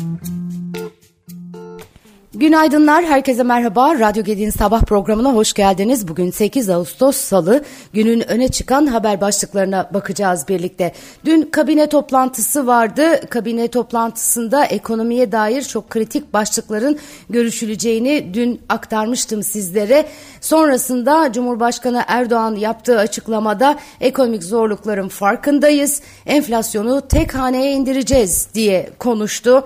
Mm-hmm. Günaydınlar, herkese merhaba. Radyo Gedi'nin sabah programına hoş geldiniz. Bugün 8 Ağustos Salı, günün öne çıkan haber başlıklarına bakacağız birlikte. Dün kabine toplantısı vardı. Kabine toplantısında ekonomiye dair çok kritik başlıkların görüşüleceğini dün aktarmıştım sizlere. Sonrasında Cumhurbaşkanı Erdoğan yaptığı açıklamada ekonomik zorlukların farkındayız, enflasyonu tek haneye indireceğiz diye konuştu.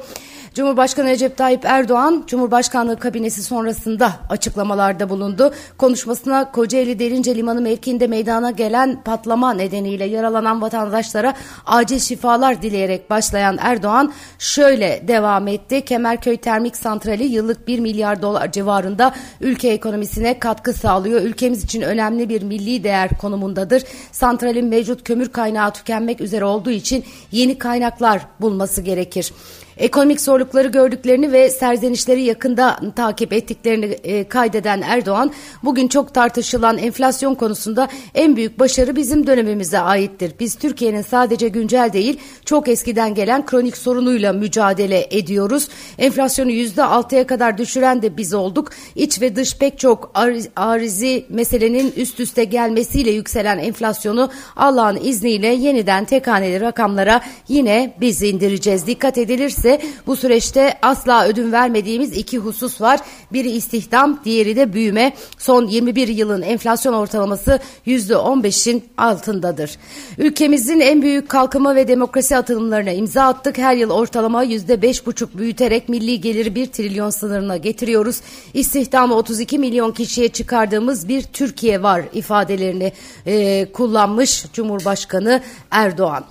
Cumhurbaşkanı Recep Tayyip Erdoğan, Cumhurbaşkanlığı kabinesi sonrasında açıklamalarda bulundu. Konuşmasına Kocaeli Derince Limanı mevkiinde meydana gelen patlama nedeniyle yaralanan vatandaşlara acil şifalar dileyerek başlayan Erdoğan şöyle devam etti. Kemerköy Termik Santrali yıllık 1 milyar dolar civarında ülke ekonomisine katkı sağlıyor. Ülkemiz için önemli bir milli değer konumundadır. Santralin mevcut kömür kaynağı tükenmek üzere olduğu için yeni kaynaklar bulması gerekir. Ekonomik zorlukları gördüklerini ve serzenişleri yakında takip ettiklerini e, kaydeden Erdoğan, bugün çok tartışılan enflasyon konusunda en büyük başarı bizim dönemimize aittir. Biz Türkiye'nin sadece güncel değil, çok eskiden gelen kronik sorunuyla mücadele ediyoruz. Enflasyonu yüzde altıya kadar düşüren de biz olduk. İç ve dış pek çok arizi meselenin üst üste gelmesiyle yükselen enflasyonu Allah'ın izniyle yeniden tek haneli rakamlara yine biz indireceğiz. Dikkat edilirse ise bu süreçte asla ödün vermediğimiz iki husus var. Biri istihdam, diğeri de büyüme. Son 21 yılın enflasyon ortalaması %15'in altındadır. Ülkemizin en büyük kalkınma ve demokrasi atılımlarına imza attık. Her yıl ortalama %5,5 büyüterek milli geliri 1 trilyon sınırına getiriyoruz. İstihdamı 32 milyon kişiye çıkardığımız bir Türkiye var ifadelerini e, kullanmış Cumhurbaşkanı Erdoğan.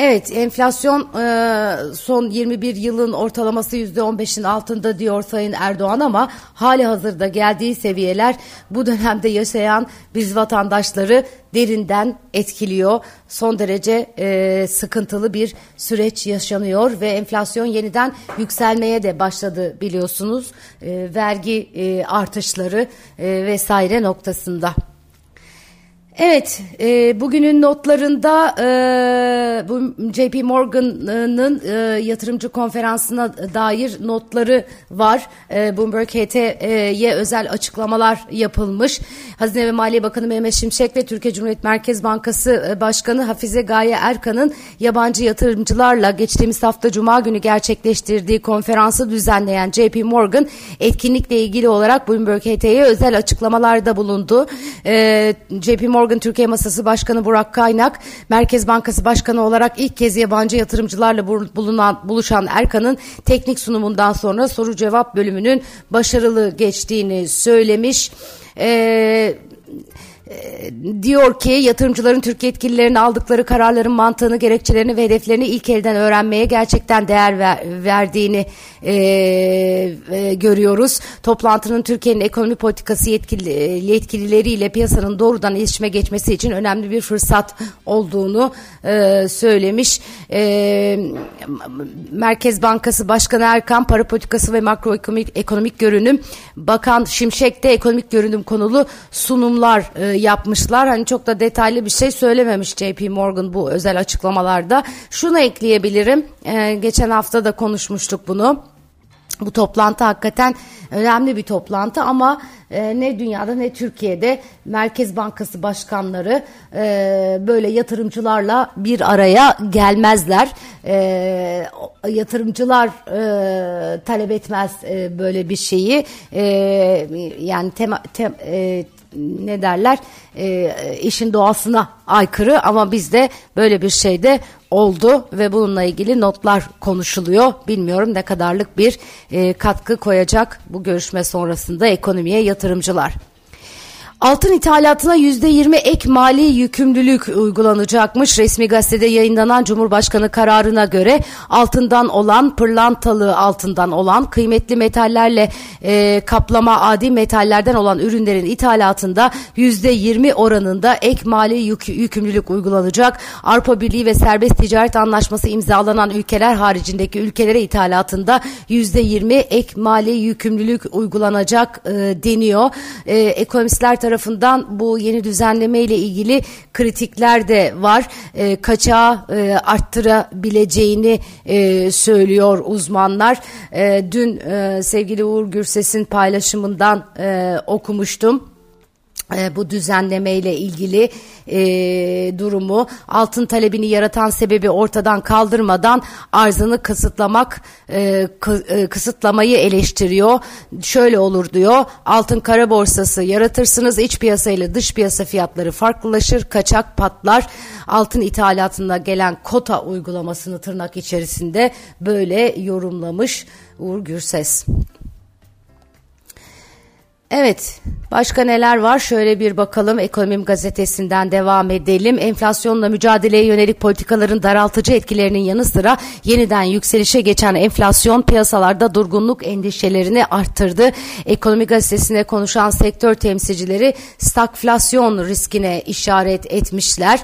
Evet enflasyon e, son 21 yılın ortalaması %15'in altında diyor Sayın Erdoğan ama hali hazırda geldiği seviyeler bu dönemde yaşayan biz vatandaşları derinden etkiliyor. Son derece e, sıkıntılı bir süreç yaşanıyor ve enflasyon yeniden yükselmeye de başladı biliyorsunuz. E, vergi artışları vesaire noktasında. Evet, e, bugünün notlarında e, bu JP Morgan'ın e, yatırımcı konferansına dair notları var. E, Bloomberg HT'ye özel açıklamalar yapılmış. Hazine ve Maliye Bakanı Mehmet Şimşek ve Türkiye Cumhuriyet Merkez Bankası e, Başkanı Hafize Gaye Erkan'ın yabancı yatırımcılarla geçtiğimiz hafta Cuma günü gerçekleştirdiği konferansı düzenleyen JP Morgan etkinlikle ilgili olarak Bloomberg HT'ye özel açıklamalarda bulundu. E, JP Morgan Morgan Türkiye Masası Başkanı Burak Kaynak, Merkez Bankası Başkanı olarak ilk kez yabancı yatırımcılarla bulunan, buluşan Erkan'ın teknik sunumundan sonra soru cevap bölümünün başarılı geçtiğini söylemiş. Eee ee, diyor ki yatırımcıların Türk yetkililerinin aldıkları kararların mantığını, gerekçelerini ve hedeflerini ilk elden öğrenmeye gerçekten değer ver, verdiğini e, e, görüyoruz. Toplantının Türkiye'nin ekonomi politikası yetkili, yetkilileriyle piyasanın doğrudan iletişime geçmesi için önemli bir fırsat olduğunu e, söylemiş. E, Merkez Bankası Başkanı Erkan, Para Politikası ve Makroekonomik Ekonomik Görünüm, Bakan Şimşek de ekonomik görünüm konulu sunumlar e, yapmışlar. Hani çok da detaylı bir şey söylememiş JP Morgan bu özel açıklamalarda. Şunu ekleyebilirim. Ee, geçen hafta da konuşmuştuk bunu. Bu toplantı hakikaten önemli bir toplantı ama e, ne dünyada ne Türkiye'de Merkez Bankası başkanları e, böyle yatırımcılarla bir araya gelmezler. E, yatırımcılar e, talep etmez e, böyle bir şeyi. E, yani tema, tem, e, ne derler e, işin doğasına aykırı ama bizde böyle bir şey de oldu ve bununla ilgili notlar konuşuluyor. Bilmiyorum ne kadarlık bir e, katkı koyacak bu görüşme sonrasında ekonomiye yatırımcılar. Altın ithalatına %20 ek mali yükümlülük uygulanacakmış. Resmi gazetede yayınlanan Cumhurbaşkanı kararına göre altından olan, pırlantalı altından olan, kıymetli metallerle e, kaplama adi metallerden olan ürünlerin ithalatında %20 oranında ek mali yük, yükümlülük uygulanacak. Avrupa Birliği ve Serbest Ticaret Anlaşması imzalanan ülkeler haricindeki ülkelere ithalatında %20 ek mali yükümlülük uygulanacak e, deniyor. E, ekonomistler tarafından bu yeni düzenleme ile ilgili kritikler de var. E, kaçağı e, arttırabileceğini e, söylüyor uzmanlar. E, dün e, sevgili Uğur Gürses'in paylaşımından e, okumuştum e, bu düzenleme ile ilgili e, durumu altın talebini yaratan sebebi ortadan kaldırmadan arzını kısıtlamak e, e, kısıtlamayı eleştiriyor. Şöyle olur diyor altın kara borsası yaratırsınız iç piyasa ile dış piyasa fiyatları farklılaşır kaçak patlar altın ithalatında gelen kota uygulamasını tırnak içerisinde böyle yorumlamış Uğur Gürses. Evet, başka neler var? Şöyle bir bakalım. Ekonomim gazetesinden devam edelim. Enflasyonla mücadeleye yönelik politikaların daraltıcı etkilerinin yanı sıra yeniden yükselişe geçen enflasyon piyasalarda durgunluk endişelerini arttırdı. Ekonomi gazetesine konuşan sektör temsilcileri stagflasyon riskine işaret etmişler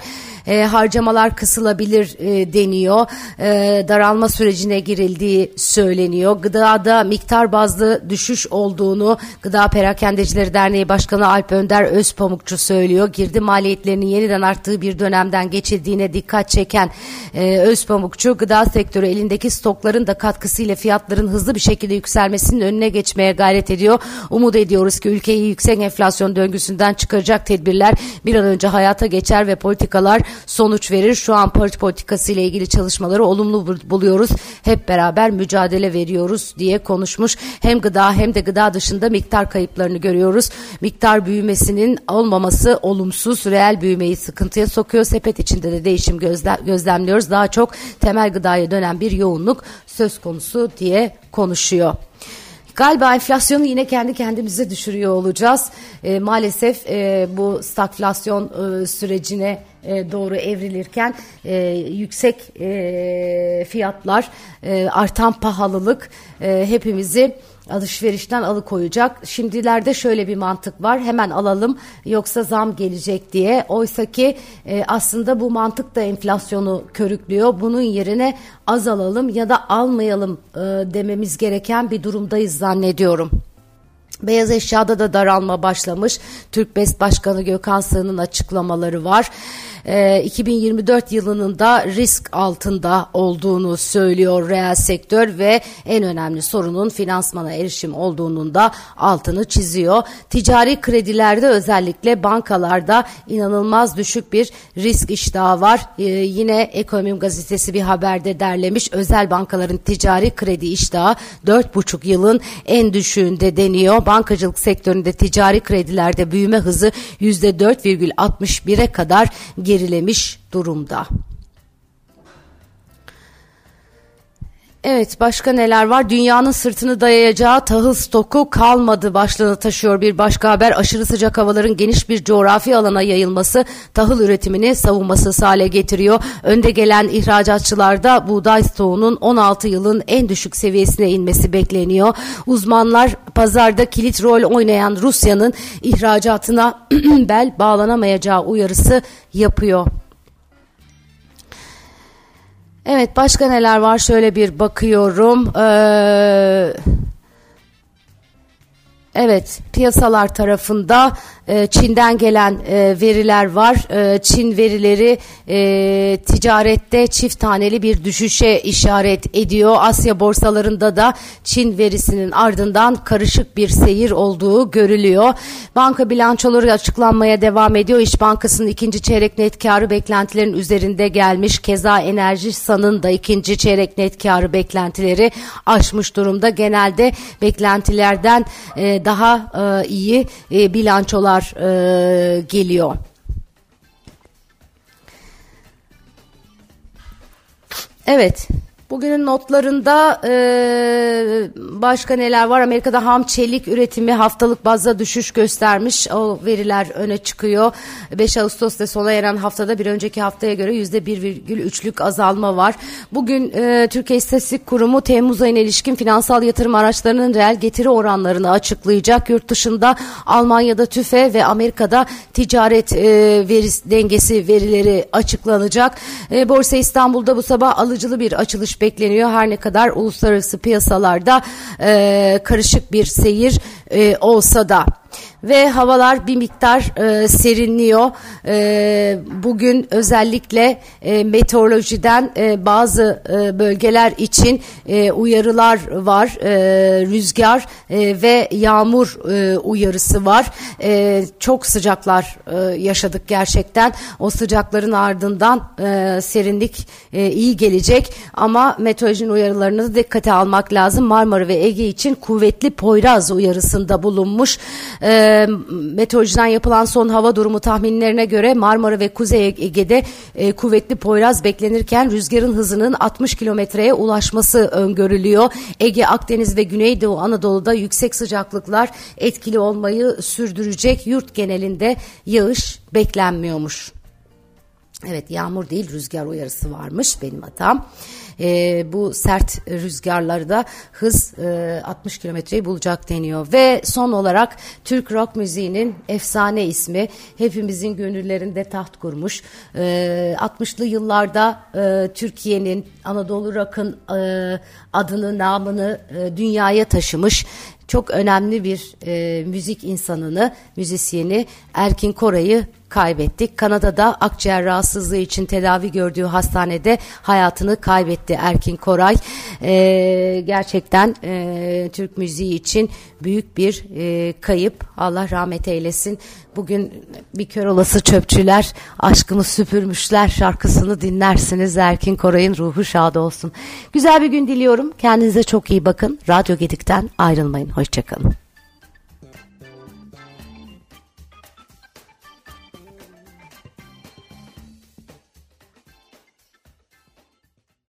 e, harcamalar kısılabilir e, deniyor. E, daralma sürecine girildiği söyleniyor. Gıdada miktar bazlı düşüş olduğunu Gıda Perakendecileri Derneği Başkanı Alp Önder Özpamukçu söylüyor. Girdi maliyetlerinin yeniden arttığı bir dönemden geçildiğine dikkat çeken e, Özpamukçu gıda sektörü elindeki stokların da katkısıyla fiyatların hızlı bir şekilde yükselmesinin önüne geçmeye gayret ediyor. Umut ediyoruz ki ülkeyi yüksek enflasyon döngüsünden çıkaracak tedbirler bir an önce hayata geçer ve politikalar sonuç verir. Şu an parti politikası ile ilgili çalışmaları olumlu buluyoruz. Hep beraber mücadele veriyoruz diye konuşmuş. Hem gıda hem de gıda dışında miktar kayıplarını görüyoruz. Miktar büyümesinin olmaması olumsuz, reel büyümeyi sıkıntıya sokuyor. Sepet içinde de değişim gözle, gözlemliyoruz. Daha çok temel gıdaya dönen bir yoğunluk söz konusu diye konuşuyor. Galiba enflasyonu yine kendi kendimize düşürüyor olacağız. E, maalesef e, bu stagflasyon e, sürecine e, doğru evrilirken e, yüksek e, fiyatlar, e, artan pahalılık e, hepimizi alışverişten alıkoyacak. Şimdilerde şöyle bir mantık var. Hemen alalım yoksa zam gelecek diye. Oysa ki e, aslında bu mantık da enflasyonu körüklüyor. Bunun yerine az alalım ya da almayalım e, dememiz gereken bir durumdayız zannediyorum. Beyaz eşyada da daralma başlamış. Türk Best Başkanı Gökhan Sığ'ın açıklamaları var e, ee, 2024 yılının da risk altında olduğunu söylüyor reel sektör ve en önemli sorunun finansmana erişim olduğunun da altını çiziyor. Ticari kredilerde özellikle bankalarda inanılmaz düşük bir risk iştahı var. E, yine Ekonomim gazetesi bir haberde derlemiş özel bankaların ticari kredi iştahı 4,5 yılın en düşüğünde deniyor. Bankacılık sektöründe ticari kredilerde büyüme hızı %4,61'e kadar geri gerilemiş durumda. Evet başka neler var? Dünyanın sırtını dayayacağı tahıl stoku kalmadı başlığını taşıyor bir başka haber. Aşırı sıcak havaların geniş bir coğrafi alana yayılması tahıl üretimini savunmasız hale getiriyor. Önde gelen ihracatçılarda buğday stoğunun 16 yılın en düşük seviyesine inmesi bekleniyor. Uzmanlar pazarda kilit rol oynayan Rusya'nın ihracatına bel bağlanamayacağı uyarısı yapıyor. Evet başka neler var şöyle bir bakıyorum. Ee, evet piyasalar tarafında e, Çin'den gelen e, veriler var. E, Çin verileri e, ticarette çift taneli bir düşüşe işaret ediyor. Asya borsalarında da Çin verisinin ardından karışık bir seyir olduğu görülüyor. Banka bilançoları açıklanmaya devam ediyor. İş Bankası'nın ikinci çeyrek net karı beklentilerin üzerinde gelmiş. Keza Enerji San'ın da ikinci çeyrek net karı beklentileri aşmış durumda. Genelde beklentilerden e, daha e, iyi e, bilançolar e, geliyor. Evet. Bugünün notlarında e, başka neler var? Amerika'da ham çelik üretimi haftalık bazda düşüş göstermiş. O veriler öne çıkıyor. 5 Ağustos'ta sona eren haftada bir önceki haftaya göre %1,3'lük azalma var. Bugün e, Türkiye İstatistik Kurumu Temmuz ayına ilişkin finansal yatırım araçlarının reel getiri oranlarını açıklayacak. Yurt dışında Almanya'da TÜFE ve Amerika'da ticaret e, verisi, dengesi verileri açıklanacak. E, Borsa İstanbul'da bu sabah alıcılı bir açılış bekleniyor. Her ne kadar uluslararası piyasalarda e, karışık bir seyir e, olsa da ve havalar bir miktar e, serinliyor. E, bugün özellikle e, meteorolojiden e, bazı e, bölgeler için e, uyarılar var. E, rüzgar e, ve yağmur e, uyarısı var. E, çok sıcaklar e, yaşadık gerçekten. O sıcakların ardından e, serinlik e, iyi gelecek ama meteorolojinin uyarılarını da dikkate almak lazım. Marmara ve Ege için kuvvetli Poyraz uyarısında bulunmuş. E, meteorolojiden yapılan son hava durumu tahminlerine göre Marmara ve Kuzey Ege'de e, kuvvetli Poyraz beklenirken rüzgarın hızının 60 kilometreye ulaşması öngörülüyor. Ege, Akdeniz ve Güneydoğu Anadolu'da yüksek sıcaklıklar etkili olmayı sürdürecek. Yurt genelinde yağış beklenmiyormuş. Evet yağmur değil rüzgar uyarısı varmış benim hatam. E, bu sert rüzgarlarda hız e, 60 kilometreyi bulacak deniyor. Ve son olarak Türk rock müziğinin efsane ismi hepimizin gönüllerinde taht kurmuş. E, 60'lı yıllarda e, Türkiye'nin Anadolu Rock'ın e, adını namını e, dünyaya taşımış çok önemli bir e, müzik insanını, müzisyeni Erkin Koray'ı kaybettik. Kanada'da akciğer rahatsızlığı için tedavi gördüğü hastanede hayatını kaybetti Erkin Koray. E, gerçekten e, Türk müziği için büyük bir e, kayıp. Allah rahmet eylesin. Bugün bir kör olası çöpçüler aşkımı süpürmüşler şarkısını dinlersiniz. Erkin Koray'ın ruhu şad olsun. Güzel bir gün diliyorum. Kendinize çok iyi bakın. Radyo Gedik'ten ayrılmayın. Hoşçakalın.